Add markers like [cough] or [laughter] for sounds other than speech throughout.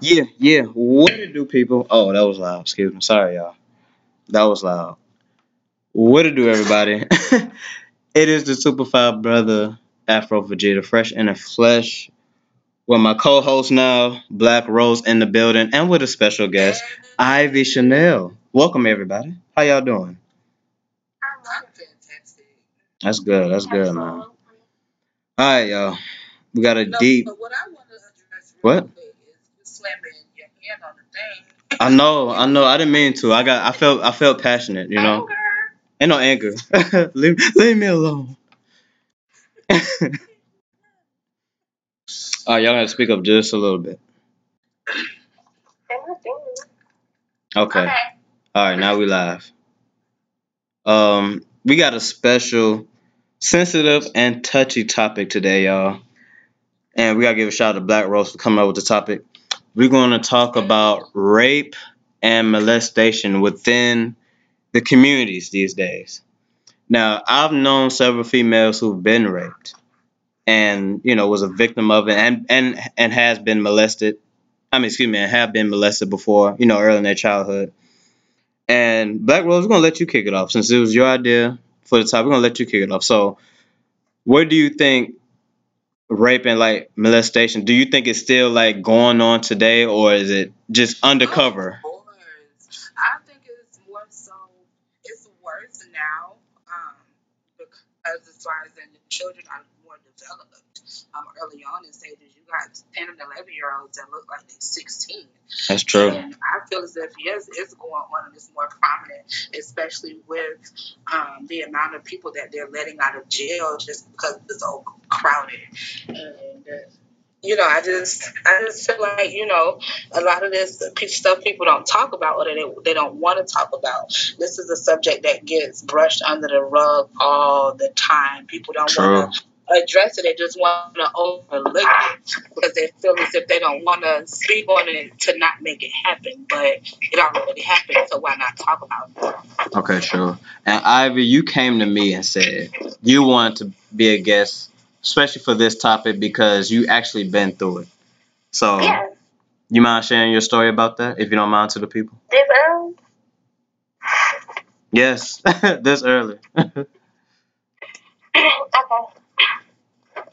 Yeah, yeah. What to do, people? Oh, that was loud. Excuse me. Sorry, y'all. That was loud. What to do, everybody? [laughs] it is the Super Five brother Afro Vegeta, fresh in the flesh, with my co-host now, Black Rose in the building, and with a special guest, Ivy Chanel. Welcome, everybody. How y'all doing? I'm fantastic. That's good. That's good, man. All right, y'all. We got a deep. what slamming your hand on the thing. I know, I know. I didn't mean to. I got. I felt. I felt passionate. You know. Anger. Ain't no anger. [laughs] leave, leave me alone. [laughs] All right, y'all gotta speak up just a little bit. Okay. Okay. All right, now we live. Um, we got a special, sensitive and touchy topic today, y'all. And we gotta give a shout out to Black Rose for coming up with the topic. We're gonna talk about rape and molestation within the communities these days. Now, I've known several females who've been raped and you know was a victim of it and and and has been molested. I mean, excuse me, and have been molested before, you know, early in their childhood. And Black Rose, we're gonna let you kick it off since it was your idea for the topic. We're gonna let you kick it off. So, where do you think rape and like molestation? Do you think it's still like going on today, or is it just undercover? Course. I think it's more so, it's worse now um, because as far as the children are more developed um, early on in stages. Got 10 and 11 year olds that look like they're 16. That's true. And I feel as if, yes, it's going on and it's more prominent, especially with um, the amount of people that they're letting out of jail just because it's overcrowded. And, uh, you know, I just, I just feel like, you know, a lot of this stuff people don't talk about or they, they don't want to talk about. This is a subject that gets brushed under the rug all the time. People don't want to address it. They just want to overlook it because they feel as if they don't want to speak on it to not make it happen. But it already happened, so why not talk about it? Okay, sure. And Ivy, you came to me and said you wanted to be a guest, especially for this topic because you actually been through it. So, Yeah. you mind sharing your story about that, if you don't mind, to the people? This early? Yes, [laughs] this early. [laughs] okay. I'm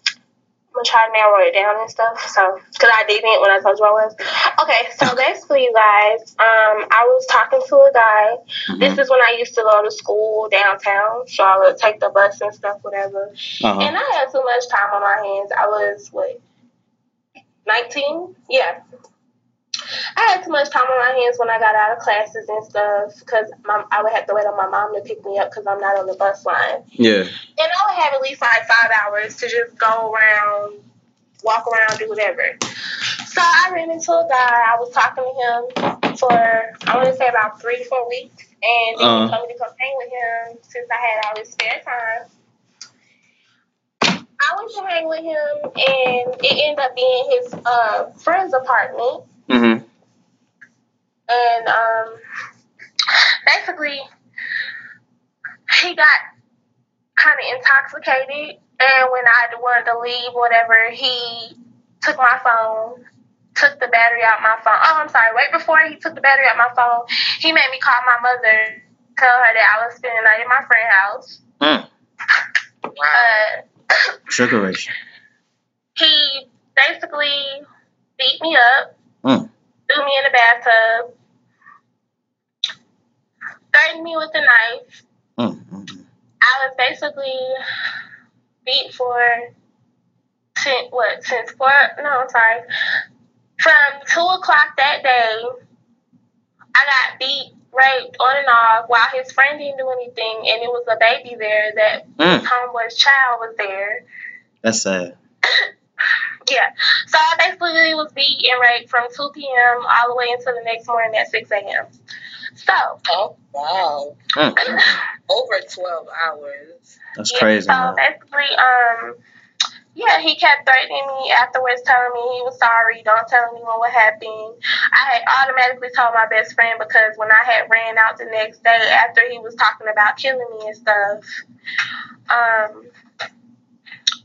gonna try to narrow it down and stuff. So, because I didn't when I told you I was. Okay, so basically, you guys, um, I was talking to a guy. This Mhm. is when I used to go to school downtown, so I would take the bus and stuff, whatever. Uh-huh. And I had too much time on my hands. I was what, 19? Yeah. I had too much time on my hands when I got out of classes and stuff because I would have to wait on my mom to pick me up because I'm not on the bus line. Yeah. And I would have at least like five hours to just go around, walk around, do whatever. So I ran into a guy. I was talking to him for, I want to say about three, four weeks. And then Uh-huh. he told me to come hang with him since I had all this spare time. I went to hang with him, and it ended up being his uh, friend's apartment. Mm-hmm. And um, basically, he got kind of intoxicated. And when I wanted to leave, whatever, he took my phone, took the battery out my phone. Oh, I'm sorry. Right before he took the battery out my phone, he made me call my mother, tell her that I was spending the night at my friend's house. Mm. Uh, [coughs] Sugar he basically beat me up, in the bathtub, threatened me with a knife. Mm. mm, I was basically beat for since what since four no I'm sorry from two o'clock that day I got beat raped on and off while his friend didn't do anything and it was a baby there that Mm. his homeboy's child was there That's sad. [coughs] [laughs] yeah so I basically was beat and raped from 2 p.m. all the way until the next morning at 6 a.m. so Oh, wow. Mm. [laughs] Over 12 hours. That's Yeah, crazy, So man. basically, um, yeah, he kept threatening me afterwards, telling me he was sorry. Don't tell anyone what happened. I had automatically told my best friend because when I had ran out the next day after he was talking about killing me and stuff, um,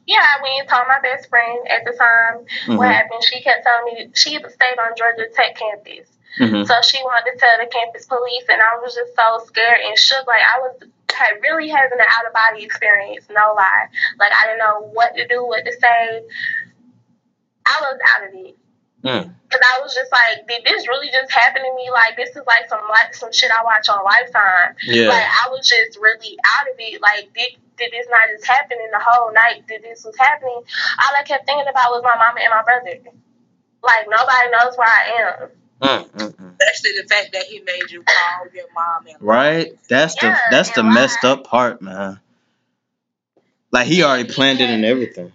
yeah, I went and told my best friend at the time Mhm. what happened. She kept telling me she stayed on Georgia Tech campus. Mhm. So she wanted to tell the campus police, and I was just so scared and shook. Like I was had really having an out of body experience, no lie. Like I didn't know what to do, what to say. I was out of it. Mm. Cause I was just like, did this really just happen to me? Like this is like some like some shit I watch on Lifetime. Yeah. Like I was just really out of it. Like did did this not just happening, the whole night? Did this was happening? All I kept thinking about was my mama and my brother. Like nobody knows where I am. Mm, mm, mm. Especially the fact that he made you call your mom and Right? That's the Yeah, that's the and messed up part, man. Like he already planned it and everything.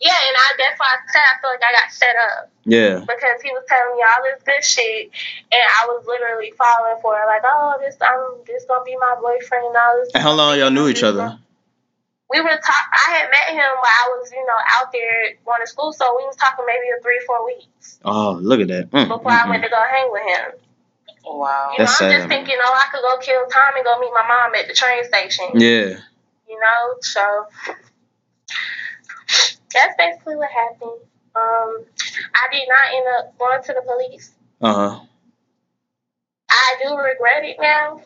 Yeah, and I that's why I said I feel like I got set up Yeah. because he was telling me all this good shit, and I was literally falling for it. Like, oh, this I'm this gonna be my boyfriend and all this. And how long y'all knew each other? We were talk. I had met him while I was, you know, out there going to school, so we was talking maybe a three, four weeks Oh, look at that. Mm, before mm, I went mm. to go hang with him. Wow. You know, I'm sad, just man. thinking, oh, I could go kill time and go meet my mom at the train station. Yeah. You know, so that's basically what happened. Um, I did not end up going to the police. Uh huh. I do regret it now,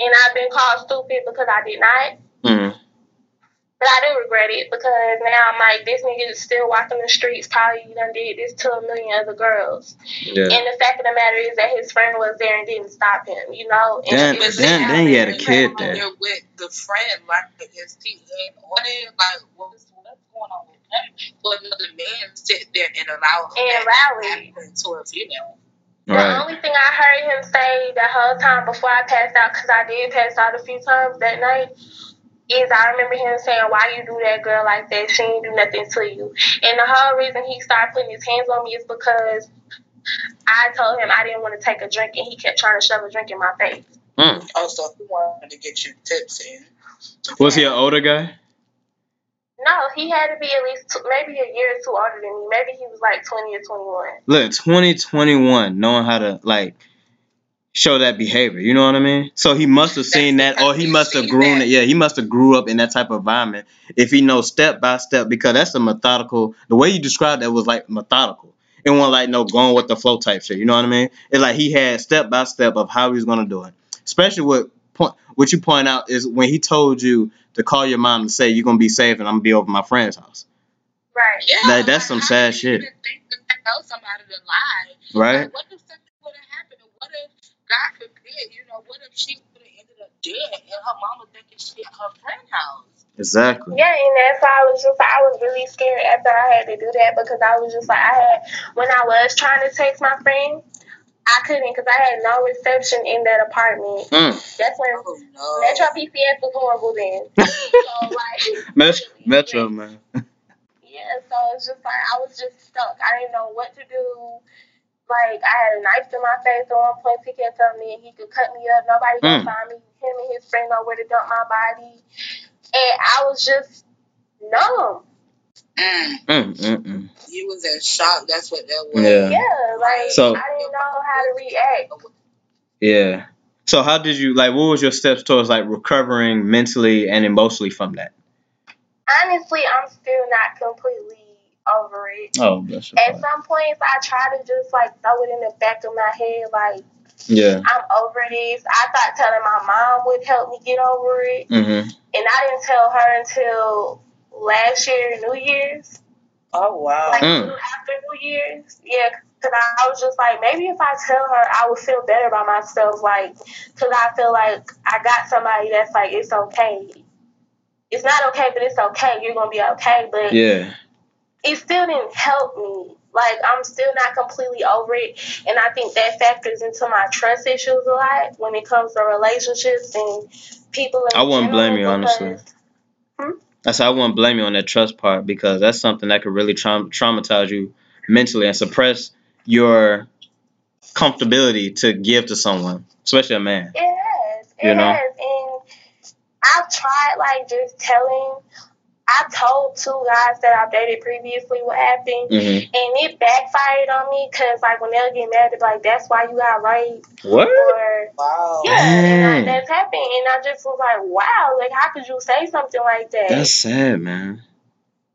and I've been called stupid because I did not. Mm. But I do regret it because now I'm like, this nigga is still walking the streets, probably you done did this to a million other girls. Yeah. And the fact of the matter is that his friend was there and didn't stop him, you know? And Then- was see, then- then he had a kid came there. With the friend, like the STN on it, like what's what's going on with him? For another man sit there and allow And rally. to happen to a female. The Right. only thing I heard him say the whole time before I passed out, because I did pass out a few times that night, is I remember him saying, Why you do that girl like that? She ain't do nothing to you. And the whole reason he started putting his hands on me is because I told him I didn't want to take a drink and he kept trying to shove a drink in my face. Mm. Also, he wanted to get you tips in. Was he an older guy? No, he had to be at least two, maybe a year or two older than me. Maybe he was like 20 or 21. Look, 2021, knowing how to like show that behavior. You know what I mean? So he must have seen that, or he must have grown it. Yeah, he must have grew up in that type of environment. If he knows step by step, because that's a methodical. The way you described that was like methodical. It wasn't like no going with the flow type shit. You know what I mean? It's like he had step by step of how he was gonna do it. Especially what point what you point out is when he told you to call your mom and say you're gonna be safe and I'm gonna be over at my friend's house. Right. Yeah, Like, that's some how sad do you shit. even think to tell somebody to lie? Right? Like, what if something would have happened? Or what if, God forbid, you know, what if she would have ended up dead and her mama thinking she at her friend's house? Exactly. Yeah, and that's why I was just I was really scared after I had to do that because I was just like I had when I was trying to text my friend, I couldn't because I had no reception in that apartment. Mm. That's when Oh no. Metro PCS was horrible then. [laughs] so like [laughs] Metro, Metro man. [laughs] Yeah, so it's just like I was just stuck. I didn't know what to do. Like I had a knife in my face at one point. He kept telling me and he could cut me up. Nobody Mm. gonna find me. Him and his friend know where to dump my body. And I was just numb. Mm, Mm, mm, mm. you was in shock. That's what that was. Yeah. Yeah, like So- I didn't know how to react. Yeah. So how did you like? What was your steps towards like recovering mentally and emotionally from that? Honestly, I'm still not completely over it. Oh, bless your At heart. some points, I try to just like throw it in the back of my head, like Yeah. I'm over this. I thought telling my mom would help me get over it, Mhm. and I didn't tell her until last year, New Year's, Oh wow. like Mm. after New Year's. Yeah, because I was just like, maybe if I tell her, I would feel better about myself, like, because I feel like I got somebody that's like, it's okay. It's not okay, but it's okay. You're gonna be okay, but Yeah. It still didn't help me. Like I'm still not completely over it, and I think that factors into my trust issues a lot when it comes to relationships and people. In I wouldn't blame you, honestly. Hmm? because- That's I wouldn't blame you on that trust part because that's something that could really traum- traumatize you mentally and suppress your comfortability to give to someone, especially a man. It has. It You know? has. And I've tried like just telling I told two guys that I've dated previously what happened hmm and it backfired on me because like when they'll get mad they're like that's why you got raped What? or Wow. yeah and I, that's happened and I just was like wow like how could you say something like that That's sad, man.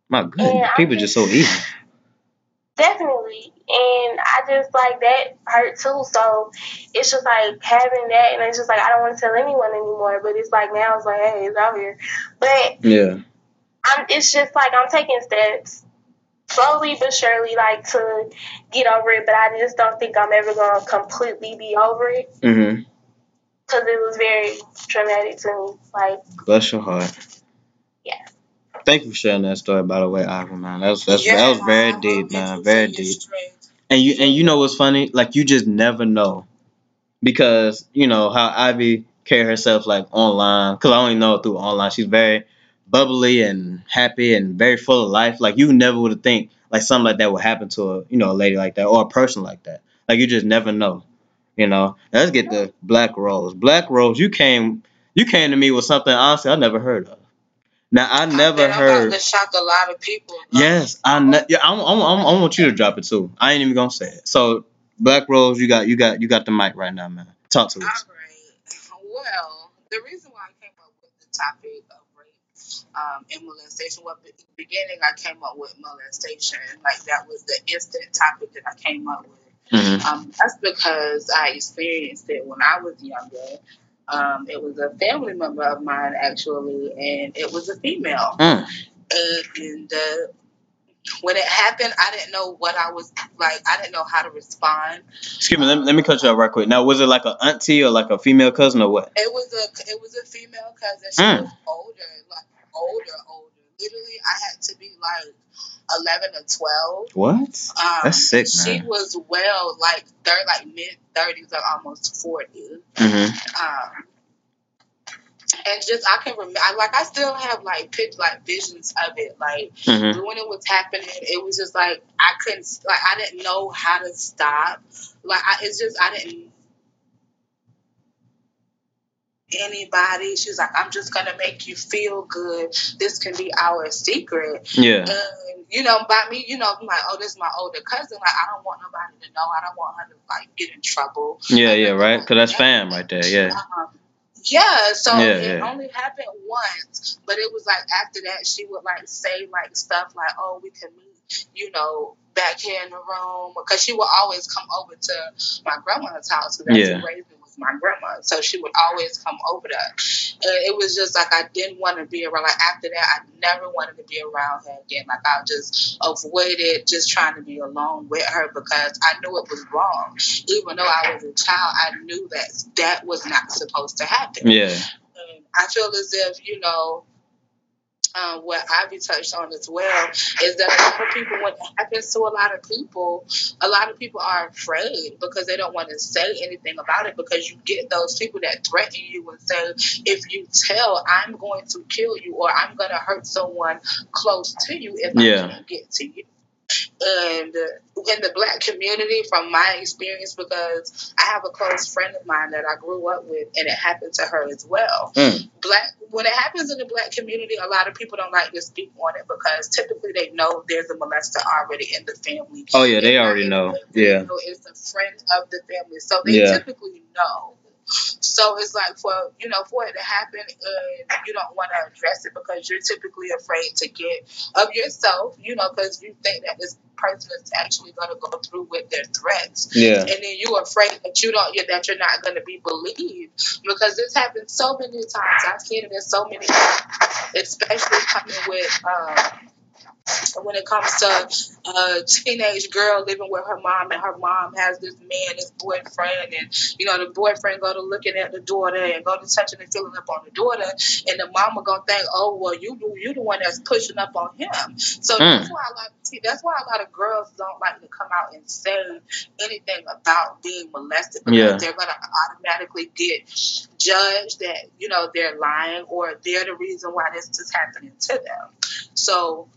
My goodness, And people just- just so evil. Definitely. And I just like that hurt too. So it's just like having that and it's just like I don't want to tell anyone anymore. But it's like now it's like, hey, it's out here. But Yeah. I'm it's just like I'm taking steps slowly but surely like to get over it, but I just don't think I'm ever gonna completely be over it Mhm. because it was very traumatic to me. Like, Bless your heart. Yeah. Thank you for sharing that story, by the way, Ivy, man. That was that's, Yeah, that was very I deep, man. Very deep. And you and you know what's funny? Like you just never know, because you know how Ivy carry herself like online. Because I only know through online. She's very bubbly and happy and very full of life. Like you never would have think like something like that would happen to a you know a lady like that or a person like that. Like you just never know. You know. Now, let's get the Black Rose. Black Rose, you came you came to me with something honestly I never heard of. Now I never I'm heard. to shock a lot of people. bro. Yes, I ne- yeah, I, I, I, I want you to drop it too. I ain't even gonna say it. So, Black Rose, you got you got you got the mic right now, man. Talk to All us. right. Well, the reason why I came up with the topic um, and molestation, well, be- beginning I came up with molestation. Like that was the instant topic that I came up with. hmm Um, that's because I experienced it when I was younger. Um, it was a family member of mine actually, and it was a female. Mm. And uh, when it happened, I didn't know what I was like. I didn't know how to respond. Excuse me, let, me- let me cut you off right quick. Now, was it like an auntie or like a female cousin or what? It was a it was a female cousin. She Mm. was older, like older, older. Literally, I had to be like eleven or twelve. What? Um, That's sick, She was well, like third, like mid thirties, like almost forty. hmm Um, and just I can remember, I, like I still have like pitch, like visions of it, like hmm when it was happening, it was just like I couldn't, like I didn't know how to stop. Like I, it's just I didn't anybody. She's like, I'm just gonna make you feel good. This can be our secret. Yeah. And you know, by me, you know, I'm like, oh, this is my older cousin. Like I don't want nobody to know. I don't want her to like get in trouble. Yeah, yeah, right? Because that's fam right there, yeah. Um, yeah, so Yeah, it yeah. only happened once, but it was like after that she would like say like stuff like, "Oh, we can meet," you know, back here in the room because she would always come over to my grandma's house because Yeah. she raised my grandma, so she would always come over there. And it was just like I didn't want to be around. Like after that, I never wanted to be around her again. Like I just avoided just trying to be alone with her because I knew it was wrong. Even though I was a child, I knew that that was not supposed to happen. Yeah. And I feel as if, you know, um, what Ivy touched on as well is that a lot of people, when it happens to a lot of people, a lot of people are afraid because they don't want to say anything about it because you get those people that threaten you and say, if you tell, I'm going to kill you or I'm going to hurt someone close to you if Yeah. I can't get to you. And in the black community, from my experience, because I have a close friend of mine that I grew up with, and it happened to her as well. Mm. Black when it happens in the black community, a lot of people don't like to speak on it because typically they know there's a molester already in the family. Oh, yeah, they already know. Yeah. it's a friend of the family, so they Yeah. typically know. So it's like for you know for it to happen, and you don't want to address it because you're typically afraid to get of yourself, you know, because you think that this person is actually going to go through with their threats, Yeah. and then you're afraid that you don't that you're not going to be believed because this happens so many times. I've seen it in so many, especially coming with. Um, when it comes to a teenage girl living with her mom and her mom has this man, this boyfriend, and you know the boyfriend go to looking at the daughter and go to touching and feeling up on the daughter, and the mama gonna think, oh well, you do you the one that's pushing up on him. So hmm. that's why a lot see, that's why a lot of girls don't like to come out and say anything about being molested because Yeah. they're gonna automatically get judged that you know they're lying or they're the reason why this is happening to them. So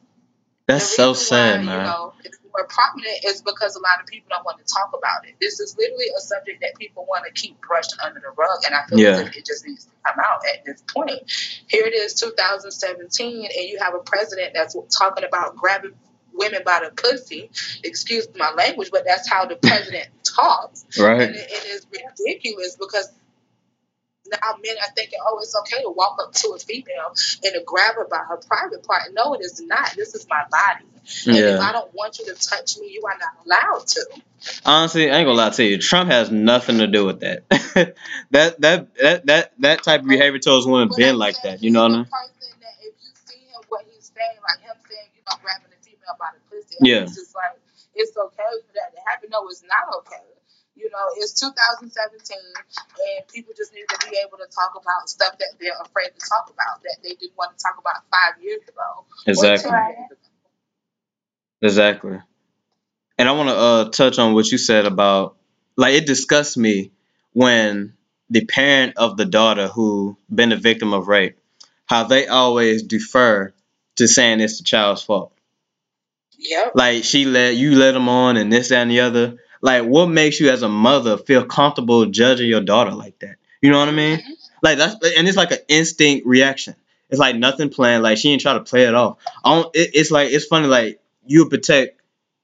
That's so sad, why, man. You know, it's more prominent is because a lot of people don't want to talk about it. This is literally a subject that people want to keep brushed under the rug, and I feel Yeah. if it just needs to come out at this point. Here it is, 2017, and you have a president that's talking about grabbing women by the pussy. Excuse my language, but that's how the president talks. right? And it, it is ridiculous because now men are thinking, oh, it's okay to walk up to a female and to grab her by her private part. No, it is not. This is my body. And Yeah. if I don't want you to touch me, you are not allowed to. Honestly, I ain't gonna lie to you. Trump has nothing to do with that. [laughs] that that that that that type of behavior towards women But been like that. You know what I mean? a person that if you see him, what he's saying, like him saying, you know, grabbing a female by the pussy, Yeah. it's just like it's okay for that to happen. No, it's not okay. You know, it's 2017, and people just need to be able to talk about stuff that they're afraid to talk about that they didn't want to talk about five years ago. Exactly. years ago. Exactly. And I want to uh, touch on what you said about like it disgusts me when the parent of the daughter who been a victim of rape, how they always defer to saying it's the child's fault. Yep. Like she let you let them on and this that, and the other. Like what makes you as a mother feel comfortable judging your daughter like that? You know what I mean? Mhm. Like that's and it's like an instinct reaction. It's like nothing planned. Like she ain't try to play it off. I don't, it, it's like it's funny. Like you protect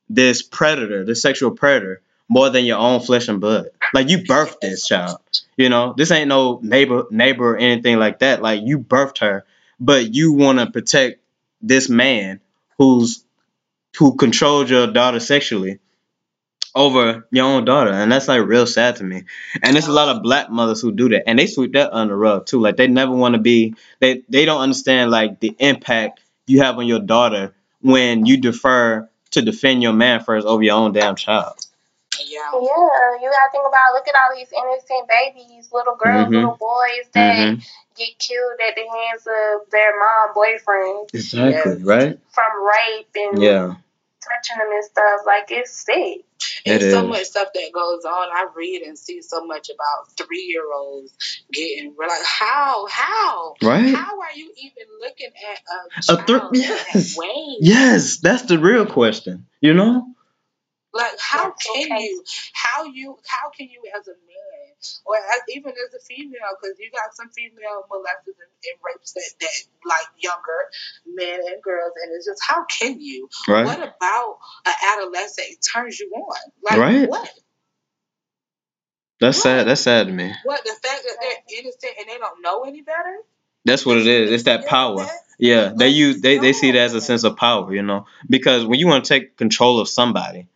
this predator, this sexual predator, more than your own flesh and blood. Like you birthed this child. You know, this ain't no neighbor neighbor or anything like that. Like you birthed her, but you want to protect this man who's who controlled your daughter sexually over your own daughter, and that's like real sad to me. And there's a lot of black mothers who do that, and they sweep that under the rug too. Like they never want to be, they they don't understand like the impact you have on your daughter when you defer to defend your man first over your own damn child. Yeah. Yeah, you gotta think about look at all these innocent babies, little girls, Mhm. little boys that Mhm. get killed at the hands of their mom boyfriends Exactly. Yes. Right. from rape and Yeah. Touching them and stuff. Like it's sick. It It's so much stuff that goes on. I read and see so much about three year olds getting. We're like, how, how, Right. how are you even looking at a A child thr- yes. that? Yes, that's the real question. You know. Like, how That's can okay. you, how you, how can you as a man, or as, even as a female, because you got some female molesters and, and rapes that, that like younger men and girls, and it's just how can you? Right. What about an adolescent turns you on? Like Right. what? That's sad. That's sad to me. What the fact that they're innocent and they don't know any better? That's what it is. It's that power. Yeah, they use they, they see it as a sense of power, you know. Because when you want to take control of somebody,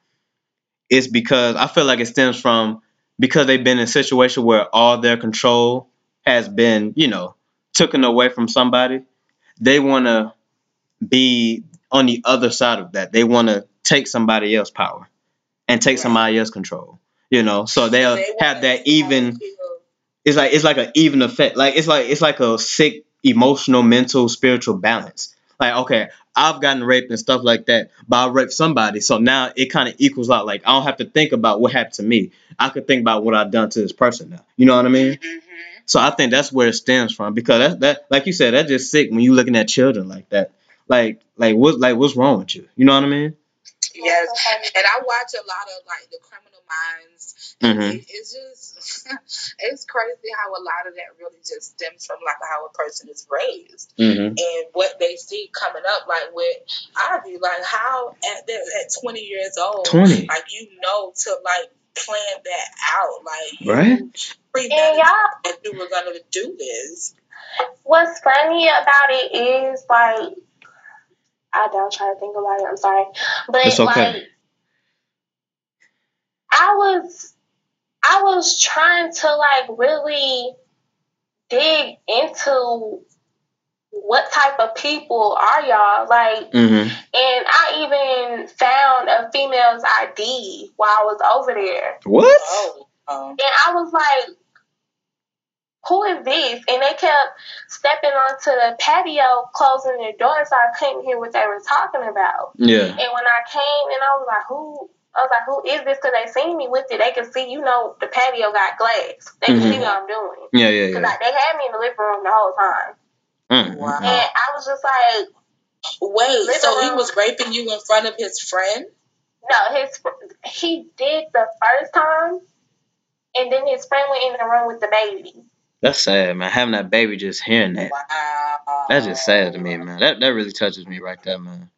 it's because I feel like it stems from because they've been in a situation where all their control has been, you know, taken away from somebody. They want to be on the other side of that. They want to take somebody else's power and take Right. somebody else's control, you know. So they'll They have that even it's like it's like an even effect. Like it's like it's like a sick emotional, mental, spiritual balance. Like okay, I've gotten raped and stuff like that, but I raped somebody, so now it kind of equals out. Like I don't have to think about what happened to me. I could think about what I've done to this person now. You know what I mean? Mhm. So I think that's where it stems from because that that like you said, that's just sick when you looking at children like that. Like like what like what's wrong with you? You know what I mean? Yes, and I watch a lot of like the Criminal Minds. Mhm. It, it's just [laughs] it's crazy how a lot of that really just stems from like how a person is raised Mm-hmm. and what they see coming up. Like with I'd be like, how at that at twenty years old, Twenty. like you know to like plan that out, like Right. And y'all, that you were gonna do this. what's funny about it is like I don't try to think about it. I'm sorry, but It's okay. like I was, I was trying to like really dig into what type of people are y'all like, Mm-hmm. and I even found a female's ID while I was over there. What? Oh, um, And I was like, who is this? And they kept stepping onto the patio, closing their doors so I couldn't hear what they were talking about. Yeah. And when I came and I was like, who? I was like, who is this? Because they seen me with it. They can see, you know, the patio got glass. They can see Mhm. what I'm doing. Yeah, yeah, Because yeah. like, they had me in the living room the whole time. Mm, Wow. mm, And I was just like, wait, so he was raping you in front of his friend? no, his he did the first time, and then his friend went in the room with the baby. That's sad, man. Having that baby, just hearing that. Wow. That's just sad to me, man. That that really touches me right there, man.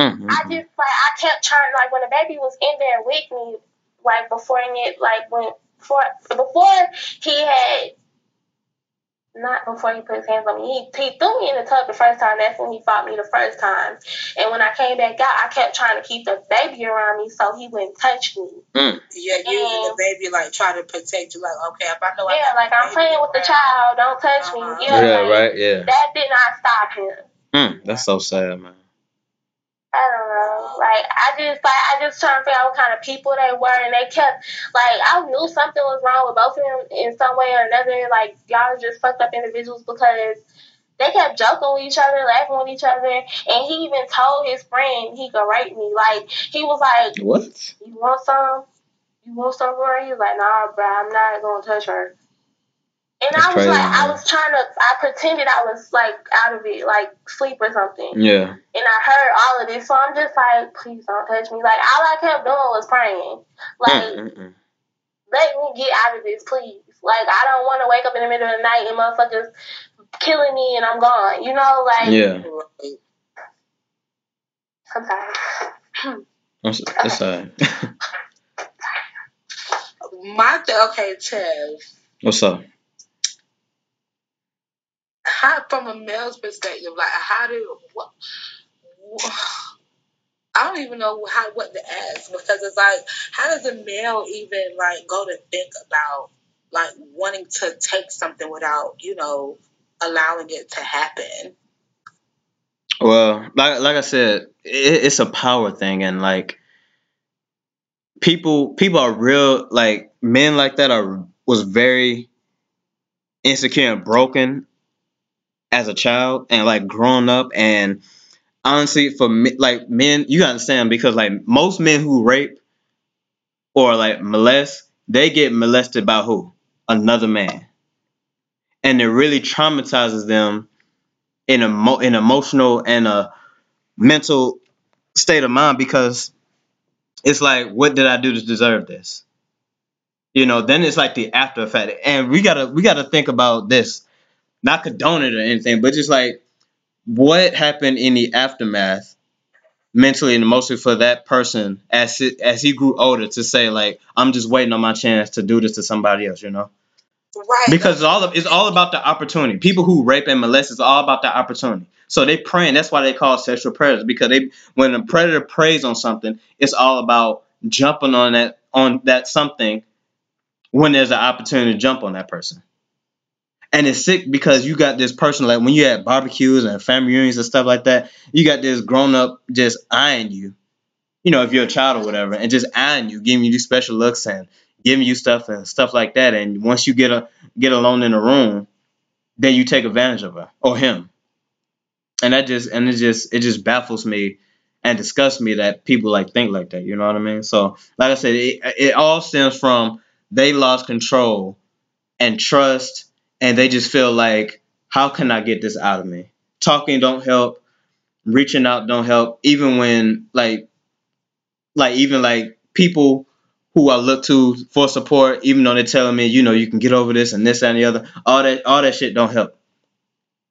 Mm, mm, I just like I kept trying like when the baby was in there with me, like before it like when before before he had not before he put his hands on me. He, he threw me in the tub the first time. That's when he fought me the first time. And when I came back out, I kept trying to keep the baby around me so he wouldn't touch me. Mm. Yeah, using the baby like try to protect you. Like, okay, if I know yeah, I like I'm playing with the child, don't touch uh-huh. me. Yeah, yeah like, right. Yeah. That did not stop him. Mm, that's so sad, man. I don't know. Like I just like I just trying to figure out what kind of people they were, and they kept like I knew something was wrong with both of them in some way or another. Like y'all just fucked up individuals because they kept joking with each other, laughing with each other, and he even told his friend he could rape me. Like he was like, "What? You want some? You want some, bro?" He was like, "Nah, bro, I'm not gonna touch her." And That's I was crazy, like, man. I was trying to, I pretended I was like out of it, like sleep or something. Yeah. And I heard all of this, so I'm just like, please don't touch me. Like all I kept doing was praying, like, Mm-mm. let me get out of this, please. Like I don't want to wake up in the middle of the night and motherfuckers killing me and I'm gone. You know, like. Yeah. Sometimes. That's alright. [laughs] My th- okay, Tev. What's up? How from a male's perspective, like how do what, what I don't even know how what to ask because it's like how does a male even like go to think about like wanting to take something without you know allowing it to happen? Well, like like I said, it, it's a power thing, and like people people are real like men like that are was very insecure and broken as a child and like growing up and honestly for me, like men you gotta understand because like most men who rape or like molest they get molested by who? Another man. And it really traumatizes them in a mo- an emotional and a mental state of mind because it's like what did i do to deserve this? You know then it's like the after effect. And we gotta we gotta think about this not condone it or anything, but just like what happened in the aftermath mentally and emotionally for that person as it, as he grew older to say like I'm just waiting on my chance to do this to somebody else, you know? Right. Because it's all of, it's all about the opportunity. People who rape and molest is all about the opportunity. So they praying. That's why they call sexual predators because they when a predator preys on something, it's all about jumping on that on that something when there's an opportunity to jump on that person and it's sick because you got this person like when you at barbecues and family reunions and stuff like that, you got this grown up just eyeing you, you know, if you're a child or whatever, and just eyeing you, giving you these special looks and giving you stuff and stuff like that. And once you get a get alone in a room, then you take advantage of her or him. And that just and it just it just baffles me and disgusts me that people like think like that. You know what I mean? So like I said, it, it all stems from they lost control and trust and they just feel like, how can I get this out of me? Talking don't help, reaching out don't help, even when like, like even like people who I look to for support, even though they're telling me, you know, you can get over this and this and the other, all that, all that shit don't help.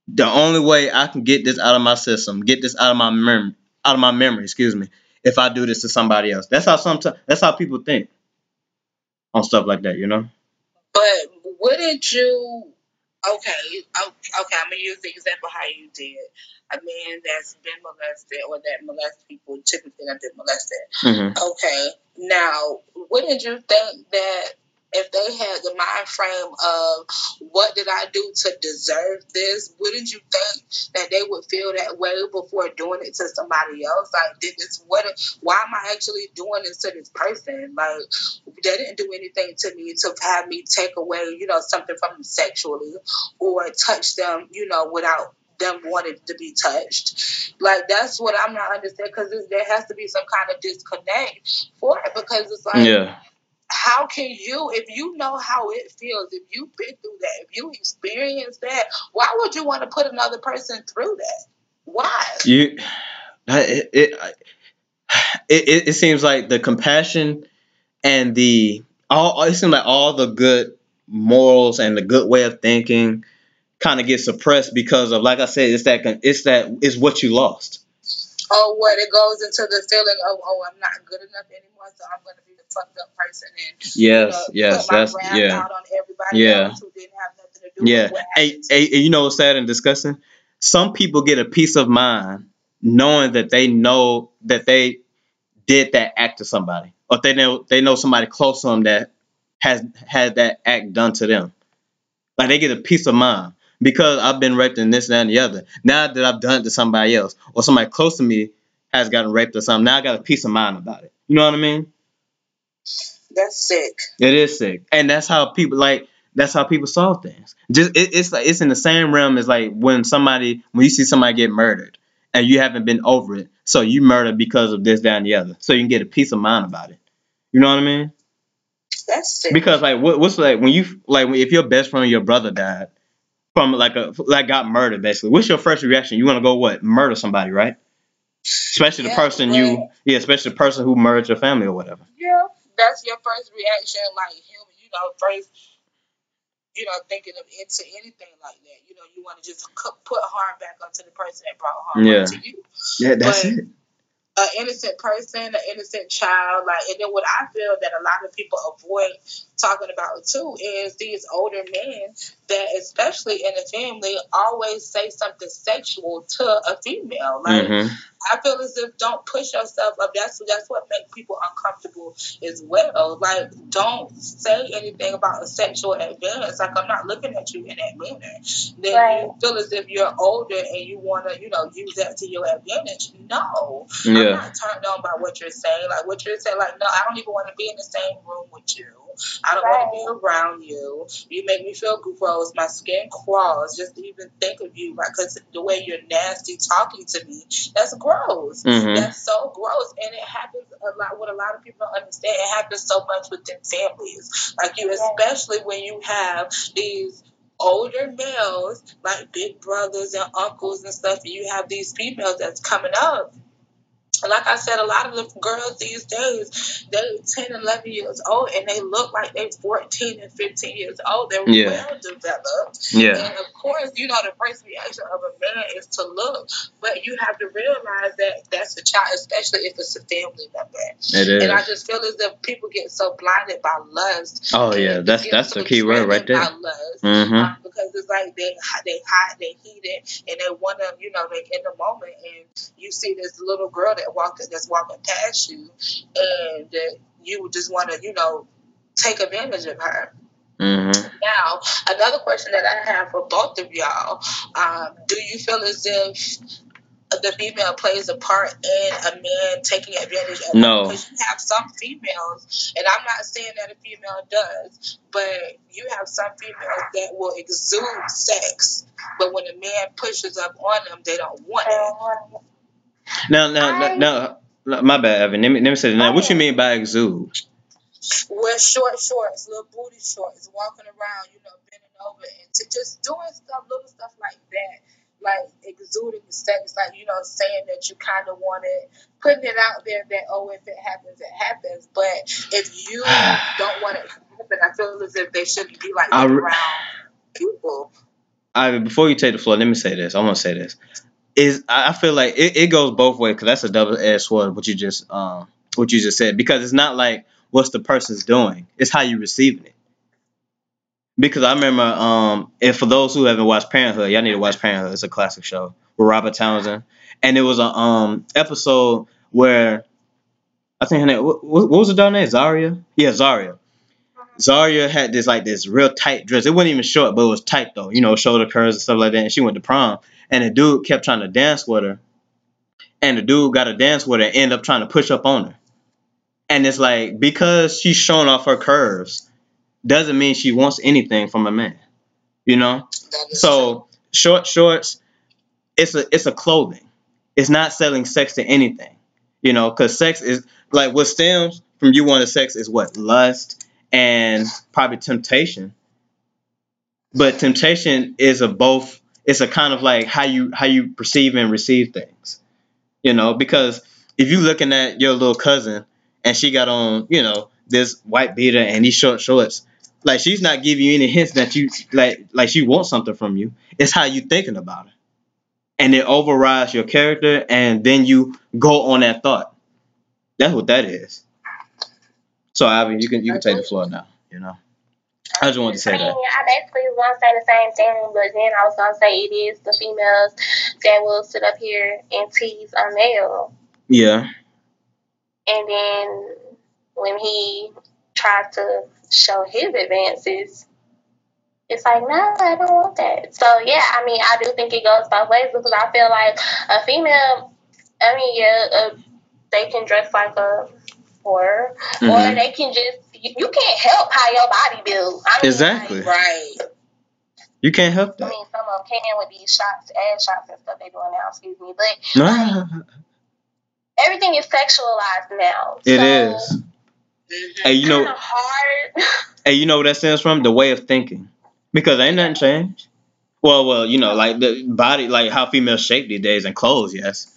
The only way I can get this out of my system, get this out of my memory, out of my memory, excuse me, if I do this to somebody else. That's how sometimes that's how people think on stuff like that, you know. But wouldn't you Okay, okay, I'm gonna use the example how you did. A man that's been molested or that molests people typically not been molested. Mm-hmm. Okay, now wouldn't you think that if they had the mind frame of what did I do to deserve this, wouldn't you think that they would feel that way before doing it to somebody else? Like, did this what? Why am I actually doing this to this person? Like, they didn't do anything to me to have me take away, you know, something from them sexually or touch them, you know, without them wanting to be touched. Like that's what I'm not understanding because there has to be some kind of disconnect for it because it's like. Yeah how can you, if you know how it feels, if you've been through that, if you experienced that, why would you want to put another person through that? Why? You, it, it, it, it seems like the compassion and the all it seems like all the good morals and the good way of thinking kind of get suppressed because of like I said, it's that it's that it's what you lost. Oh, what it goes into the feeling of oh, I'm not good enough anymore, so I'm going to be the fucked up person and yes, you know, yes, that's yeah, out on everybody yeah. else who didn't have nothing to knew Yeah. what Hey, hey, you know what's sad and disgusting? Some people get a peace of mind knowing that they know that they did that act to somebody, or they know they know somebody close to them that has had that act done to them. Like they get a peace of mind because I've been raped and this, that, and the other. Now that I've done it to somebody else, or somebody close to me has gotten raped or something, now I got a peace of mind about it. You know what I mean? That's sick. It is sick, and that's how people like. That's how people solve things. Just it, it's like it's in the same realm as like when somebody when you see somebody get murdered and you haven't been over it, so you murder because of this, that, and the other, so you can get a peace of mind about it. You know what I mean? That's sick. Because like what, what's like when you like if your best friend or your brother died from like a like got murdered basically, what's your first reaction? You want to go what murder somebody, right? Especially the Yeah, person but- you yeah, especially the person who murdered your family or whatever. Yeah, that's your first reaction, like him, you know, first, you know, thinking of into anything like that. You know, you want to just cu- put harm back onto the person that brought harm Yeah. onto you. Yeah, that's But- it. An innocent person, an innocent child, like, and then what I feel that a lot of people avoid talking about too is these older men that, especially in a family, always say something sexual to a female. Like, hmm I feel as if don't push yourself up. That's that's what makes people uncomfortable as well. Like don't say anything about a sexual advance. Like I'm not looking at you in that manner. Then Right. you feel as if you're older and you want to, you know, use that to your advantage. No, I'm not turned on by what you're saying. Like what you're saying, like no, I don't even want to be in the same room with you. I don't want to be around you. You make me feel gross. My skin crawls just to even think of you. Like, cause the way you're nasty talking to me, that's gross. hmm That's so gross, and it happens a lot. What a lot of people don't understand, it happens so much within families. Like you, especially when you have these older males, like big brothers and uncles and stuff, and you have these females that's coming up. Like I said, a lot of the girls these days, they're 10, 11 years old, and they look like they're 14 and 15 years old. They're Yeah. well developed. Yeah. And of course, you know, the first reaction of a man is to look, but you have to realize that that's a child, especially if it's a family member. It is. And I just feel as if people get so blinded by lust. Oh yeah, that's that's so the key word right there. lust, hmm um, because it's like they they hot, they heated, and they want to, you know, they in the moment, and you see this little girl that walking that's walking past you, and you just want to, you know, take advantage of her. hmm Now, another question that I have for both of y'all: um, Do you feel as if the female plays a part in a man taking advantage of No. Because you have some females, and I'm not saying that a female does, but you have some females that will exude sex, but when a man pushes up on them, they don't want it. Now, now, now, now, now, my bad, Evan. Let me let me say that. Now, what you oh. mean by exude? Wear short shorts, little booty shorts, walking around, you know, bending over, and to just doing stuff, little stuff like that. Like exuding the sex, like you know, saying that you kind of want it, putting it out there that oh, if it happens, it happens. But if you [sighs] don't want it to happen, I feel as if they shouldn't be like I around people. I before you take the floor, let me say this. I want to say this. Is I feel like it, it goes both ways because that's a double edged sword. What you just um what you just said because it's not like what's the person's doing. It's how you're receiving it. Because I remember um and for those who haven't watched Parent 'Hood, y'all need to watch Parent 'Hood. It's a classic show with Robert Townsend, and it was a um episode where I think her name what, what was the dog name Zaria? Yeah, Zaria. Zaria had this like this real tight dress. It wasn't even short, but it was tight though. You know, shoulder curves and stuff like that. And she went to prom, and the dude kept trying to dance with her, and the dude got to dance with her, and ended up trying to push up on her. And it's like because she's showing off her curves, doesn't mean she wants anything from a man. You know. Is true. So short shorts, it's a it's a clothing. It's not selling sex to anything. You know, because sex is like what stems from you wanting sex is what lust and probably temptation. But temptation is a both. It's a kind of like how you how you perceive and receive things. You know, because if you looking at your little cousin and she got on, you know, this white beater and these short shorts, like she's not giving you any hints that you like like she wants something from you. It's how you thinking about it And it overrides your character and then you go on that thought. That's what that is. So Ivan, you can you can take the floor now, you know. I just wanted to say I mean, that. I basically was gonna say the same thing, but then I was gonna say it is the females that will sit up here and tease a male, Yeah. and then when he tries to show his advances, it's like, no, I don't want that. So yeah, I mean, I do think it goes both ways because I feel like a female, I mean, yeah, uh, they can dress like a whore, or Mhm. they can just. You, you can't help how your body builds. I mean, Exactly. like, Right. You can't help that. I mean, some of them can with these shots, ass shots and stuff they doing now. Excuse me, but No, everything is sexualized now. it so is. Hey, you know, hard. [laughs] hey, you know where that stems from? The way of thinking. Because ain't nothing changed. Well, well, you know, like the body, like how females shape these days and clothes, yes.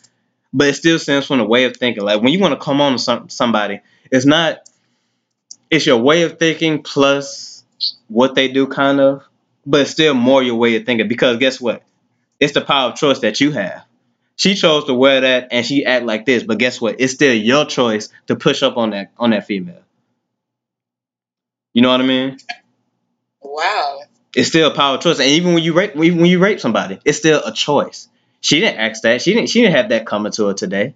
But it still stems from the way of thinking. Like when you want to come on to some, somebody, it's not. It's your way of thinking plus what they do, kind of. But still more your way of thinking. Because guess what? It's the power of choice that you have. She chose to wear that and she act like this, but guess what? It's still your choice to push up on that on that female. You know what I mean? Wow. It's still a power choice, and even when you rape when you, when you rape somebody, it's still a choice. She didn't ask that. She didn't. She didn't have that coming to her today.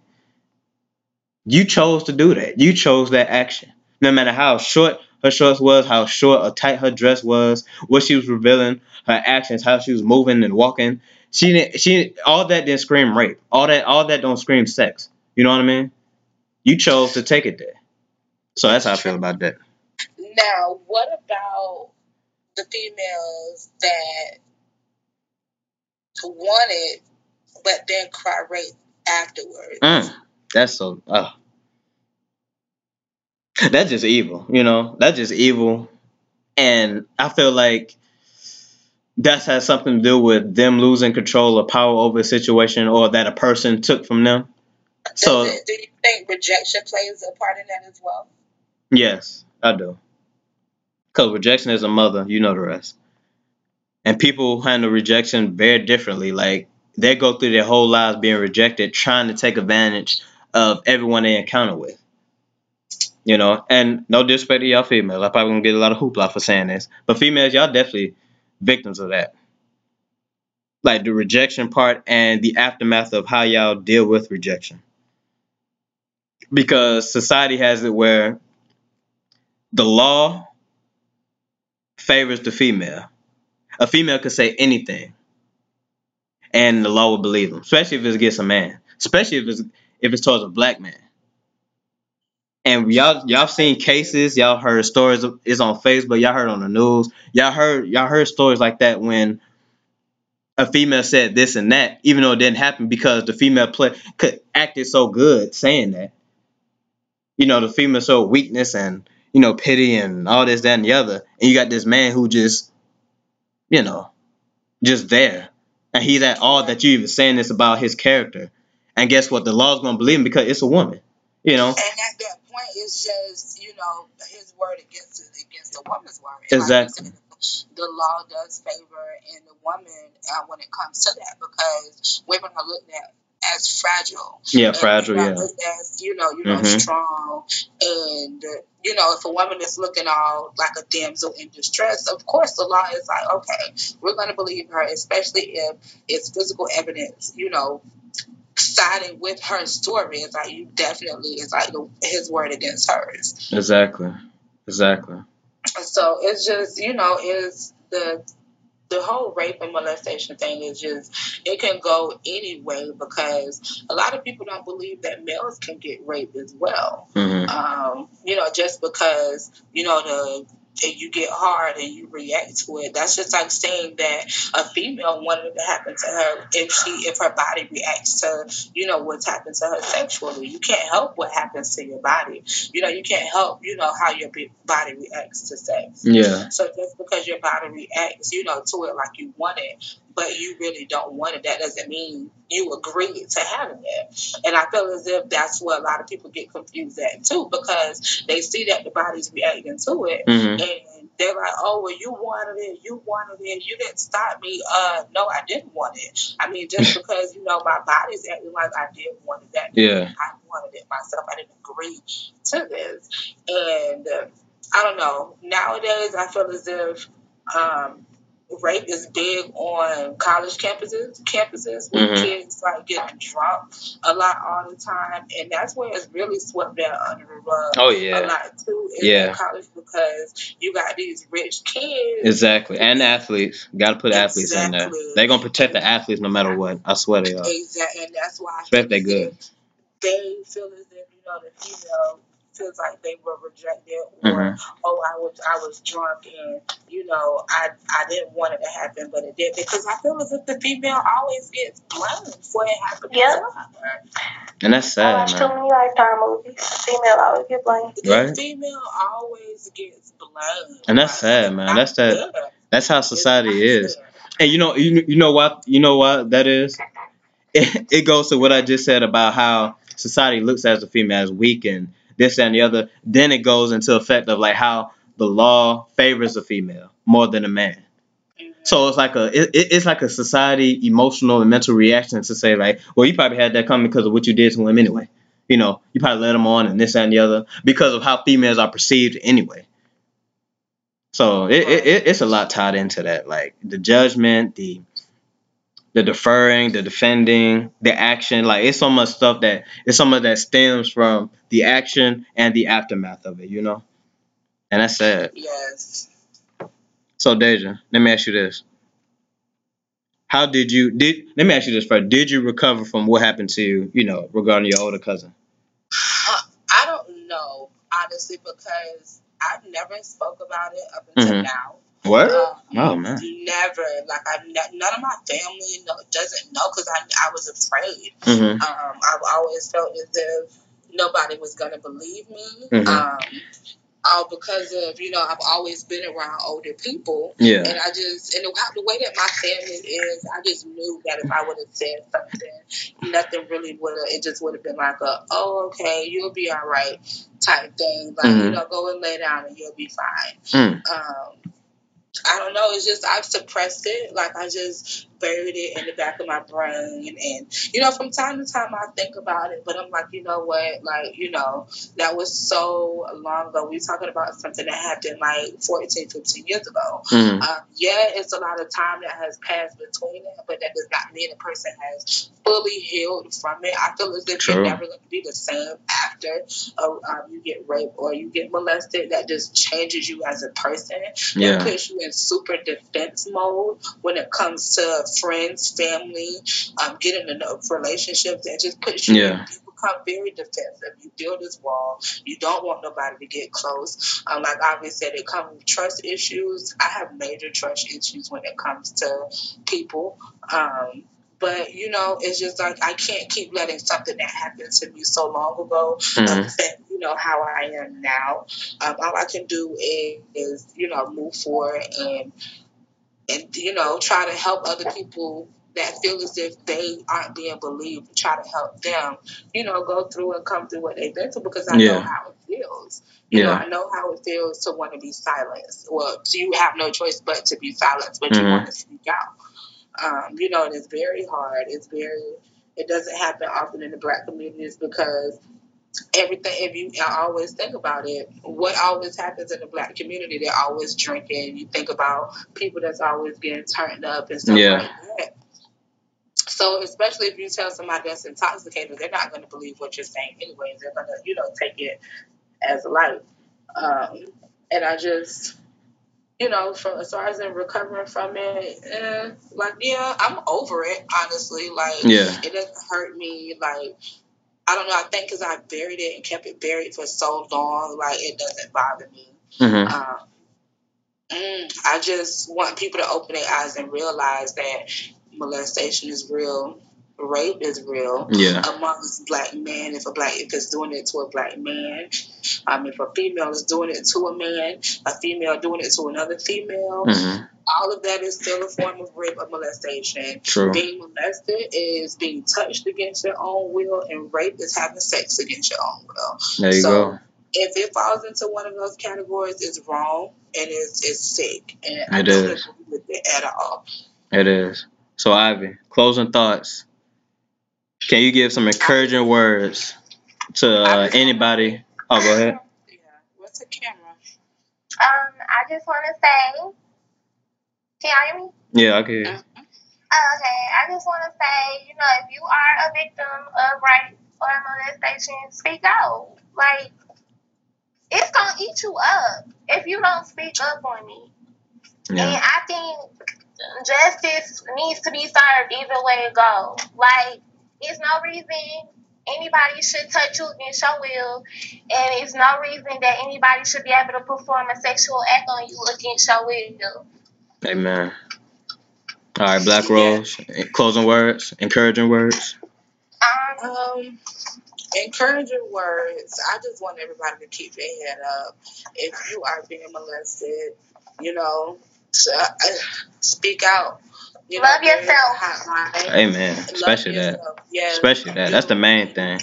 You chose to do that. You chose that action. No matter how short her shorts was, how short or tight her dress was, what she was revealing, her actions, how she was moving and walking. She didn't. She all that didn't scream rape. All that. All that don't scream sex. You know what I mean? You chose to take it there. So that's how I feel about that. Now, what about the females that wanted but then cry rape afterwards? Mm, that's so. Uh, that's just evil, you know. That's just evil, and I feel like that has something to do with them losing control or power over a situation, or that a person took from them. So do you think rejection plays a part in that as well? yes, I do. Because rejection is a mother, you know the rest. And people handle rejection very differently. Like they go through their whole lives being rejected, trying to take advantage of everyone they encounter with. You know, and no disrespect to y'all females. I probably gonna get a lot of hoopla for saying this. But females, y'all definitely victims of that. Like the rejection part and the aftermath of how y'all deal with rejection. Because society has it where the law favors the female. A female could say anything, and the law will believe them, especially if it's against a man, especially if it's if it's towards a black man. And y'all y'all seen cases, y'all heard stories. It's on Facebook. Y'all heard on the news. Y'all heard y'all heard stories like that when a female said this and that, even though it didn't happen because the female play could acted so good saying that. You know, the female showed weakness and you know pity and all this, that, and the other, and you got this man who just, you know, just there, and he's at all that you even saying this about his character, and guess what? The law's gonna believe him because it's a woman. You know, And at that point, it's just you know his word against against the woman's word. And like Exactly. said, the law does favor in the woman uh, when it comes to that because women are looked at as fragile. yeah, fragile, yeah, as you know, you know, Mhm. strong, and you know, if a woman is looking all like a damsel in distress, of course the law is like, okay, we're going to believe her, especially if it's physical evidence, you know, siding with her story. It's like you definitely, it's like his word against hers. exactly, exactly. So it's just, you know, is the the whole rape and molestation thing is just it can go any way because a lot of people don't believe that males can get raped as well. hmm Um, you know, just because you know the and you get hard and you react to it. That's just like saying that a female wanted to happen to her if she if her body reacts to you know what's happened to her sexually. You can't help what happens to your body. You know, you can't help you know how your body reacts to sex. Yeah, So just because your body reacts, you know, to it like you want it, but you really don't want it, that doesn't mean you agree to having it. And I feel as if that's where a lot of people get confused at too, because they see that the body's reacting to it, hmm and they're like, "Oh, well, you wanted it, you wanted it, you didn't stop me." Uh, no, I didn't want it. I mean, just [laughs] because you know my body's acting like I did want it, that yeah, I wanted it myself. I didn't agree to this. And uh, I don't know. Nowadays, I feel as if um, rape is big on college campuses, campuses where Mhm. kids like getting drunk a lot all the time, and that's where it's really swept down under the rug. Oh yeah A lot too is Yeah. in college because you got these rich kids. exactly. And athletes, got to put athletes in there. They're gonna protect the athletes no matter what. I swear they are. Exactly, and that's why I if they if They feel as if you know the female feels like they were rejected, or Mhm. oh, I was I was drunk and you know I I didn't want it to happen, but it did because I feel as if the female always gets blamed for it happening Yep. And that's sad. I sad, watch too man. many Lifetime movies. Female always get blamed. The Right. female always gets blamed, And that's sad, man. not That's that- fair. That's how society is. fair. And you know, you, you know what, you know what that is. [laughs] It, it goes to what I just said about how society looks at the female as weak and this and the other. Then it goes into effect of like how the law favors the female more than a man. So it's like a it, it- it's like a society emotional and mental reaction to say like, well, you probably had that coming because of what you did to him anyway. You know, you probably let him on and this and the other because of how females are perceived anyway. So it, it it's a lot tied into that, like the judgment, the the deferring, the defending, the action. Like it's so much stuff that it's so much that stems from the action and the aftermath of it. You know, and that's sad. Yes. So Deja, let me ask you this. How did you did let me ask you this first. Did you recover from what happened to you, you know, regarding your older cousin? Uh, I don't know honestly because I've never spoke about it up until Mhm. now. What? Um, Oh man. Never. Like I, ne- none of my family know, doesn't know because I, I was afraid. Mm-hmm. Um, I've always felt as if nobody was gonna believe me. Mhm. Um, all because of you know I've always been around older people, Yeah. and I just and the, the way that my family is, I just knew that if I would have said something, nothing really would have. It just would have been like a oh okay you'll be all right type thing. Like you Mhm. know go and lay down and you'll be fine. Mm. Um, I don't know. It's just I've suppressed it. Like I just buried it in the back of my brain, and you know, from time to time I think about it, but I'm like, you know what? Like, you know, that was so long ago. We talking about something that happened like 14, 15 years ago. Mm. Um, yeah, it's a lot of time that has passed between it, but that does not mean a person has fully healed from it. I feel as if True. you're never going to be the same after uh, um, you get raped or you get molested. That just changes you as a person. Yeah. puts you in super defense mode when it comes to friends, family, um, getting to know relationships. That just puts you. Yeah. You become very defensive. You build this wall. You don't want nobody to get close. Um, like obviously, it comes with trust issues. I have major trust issues when it comes to people. Um, but you know, it's just like I can't keep letting something that happened to me so long ago Mhm. affect you know how I am now. Um, all I can do is, is you know move forward and and you know try to help other people that feel as if they aren't being believed. Try to help them, you know, go through and come through what they've been through because I know how it feels. You know, I know how it feels to want to be silenced. Well, you have no choice but to be silenced, but you Mhm. want to speak out. Um, you know, and it's very hard. It's very. It doesn't happen often in the black communities because everything. If you, I always think about it. What always happens in the black community? They're always drinking. You think about people that's always getting turned up and stuff Yeah. like that. So, especially if you tell somebody that's intoxicated, they're not going to believe what you're saying, anyways. They're going to, you know, take it as light. Um, and I just, you know, from as far as in recovering from it, eh, like, yeah, I'm over it, honestly. Like, Yeah. it doesn't hurt me. Like, I don't know. I think because I buried it and kept it buried for so long, like, it doesn't bother me. Mm-hmm. Um, mm, I just want people to open their eyes and realize that molestation is real, rape is real Yeah. amongst black men. If a black if it's doing it to a black man, um, if a female is doing it to a man, a female doing it to another female, Mm-hmm. All of that is still a form of rape or molestation. True. Being molested is being touched against your own will, and rape is having sex against your own will. There you so, go. If it falls into one of those categories, it's wrong and it's, it's sick. And I don't is. agree with it at all. It is. So Ivy, closing thoughts. Can you give some encouraging words to uh, anybody? Oh, go ahead. Yeah. What's a camera? Um, I just want to say, can y'all hear me? Yeah, I can. hear you. Oh, okay, I just want to say, you know, if you are a victim of rape or molestation, speak out. Like, it's gonna eat you up if you don't speak up on it. And I think justice needs to be served either way it goes. Like, it's no reason anybody should touch you against your will, and it's no reason that anybody should be able to perform a sexual act on you against your will. Amen. All right, Black Rose. Closing words, encouraging words. Um, encouraging words. I just want everybody to keep their head up. If you are being molested, you know, to, uh, speak out. You Love there is a yourself. hotline. Amen. Love Especially that. Yes. Especially that. That's the main thing.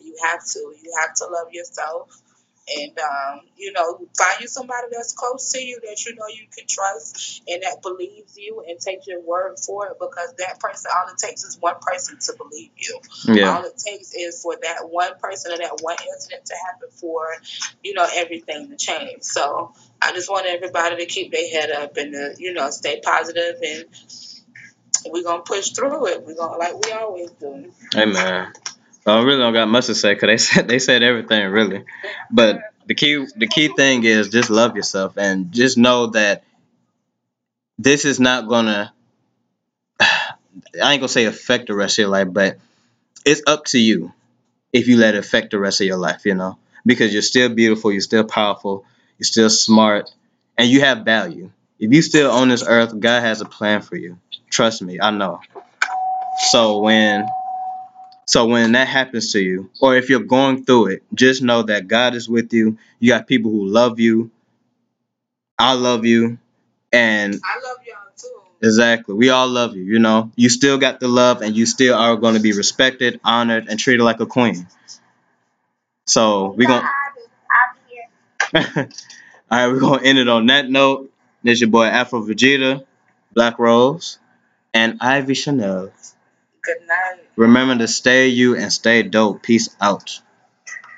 You have to. You have to love yourself. And um, you know, find you somebody that's close to you that you know you can trust and that believes you and take your word for it because that person all it takes is one person to believe you. Yeah. All it takes is for that one person or that one incident to happen for, you know, everything to change. So I just want everybody to keep their head up and to, you know, stay positive and we're gonna push through it. We're gonna like we always do. Amen. I really don't got much to say because they [laughs] said they said everything really, but the key the key thing is just love yourself and just know that this is not gonna [sighs] I ain't gonna say affect the rest of your life, but it's up to you if you let it affect the rest of your life, you know, because you're still beautiful, you're still powerful, you're still smart, and you have value. If you still on this earth, God has a plan for you. Trust me, I know. So when so when that happens to you, or if you're going through it, just know that God is with you. You got people who love you. I love you. And I love y'all too. exactly, we all love you, you know. You still got the love and you still are going to be respected, honored, and treated like a queen. So we're going I'll here. [laughs] All right, we're going to end it on that note. This your boy Afro Vegeta, Black Rose, and Ivy Chanel. Good night. Remember to stay you and stay dope. Peace out.